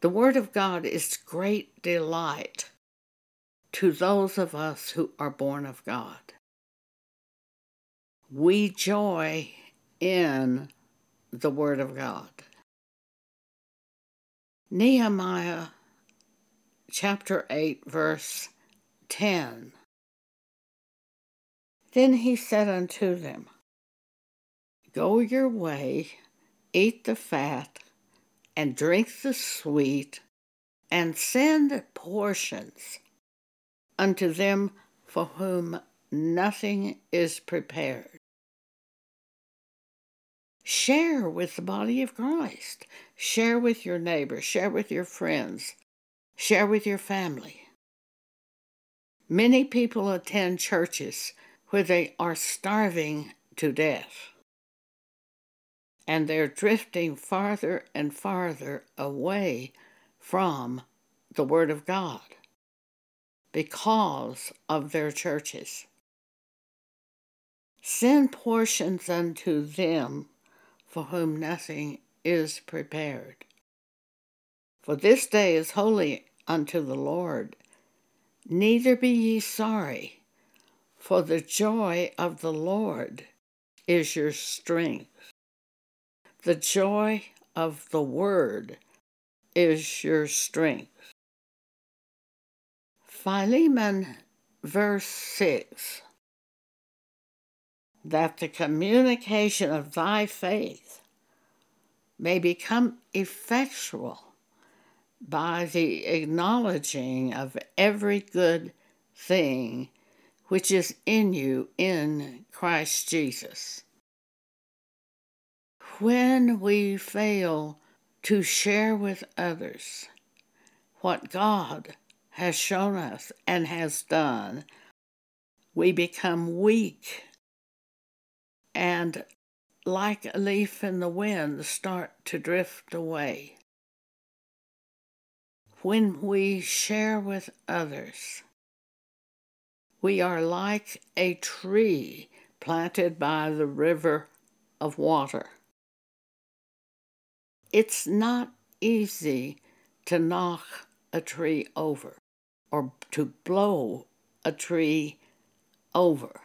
The Word of God is great delight to those of us who are born of God. We joy in the Word of God. Nehemiah chapter 8, verse 10. Then he said unto them, Go your way, eat the fat, and drink the sweet, and send portions unto them for whom nothing is prepared. Share with the body of Christ. Share with your neighbor. Share with your friends. Share with your family. Many people attend churches where they are starving to death. And they're drifting farther and farther away from the Word of God because of their churches. Send portions unto them for whom nothing is prepared. For this day is holy unto the Lord. Neither be ye sorry, for the joy of the Lord is your strength. The joy of the Word is your strength. Philemon, verse 6 that the communication of thy faith may become effectual by the acknowledging of every good thing which is in you in Christ Jesus. When we fail to share with others what God has shown us and has done, we become weak and, like a leaf in the wind, start to drift away. When we share with others, we are like a tree planted by the river of water. It's not easy to knock a tree over or to blow a tree over.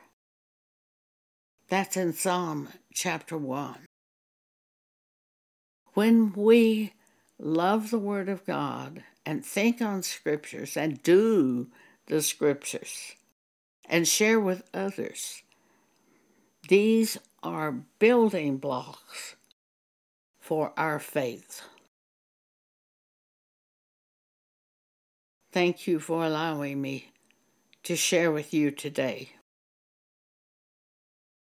That's in Psalm chapter 1. When we love the Word of God and think on Scriptures and do the Scriptures and share with others, these are building blocks for our faith. Thank you for allowing me to share with you today.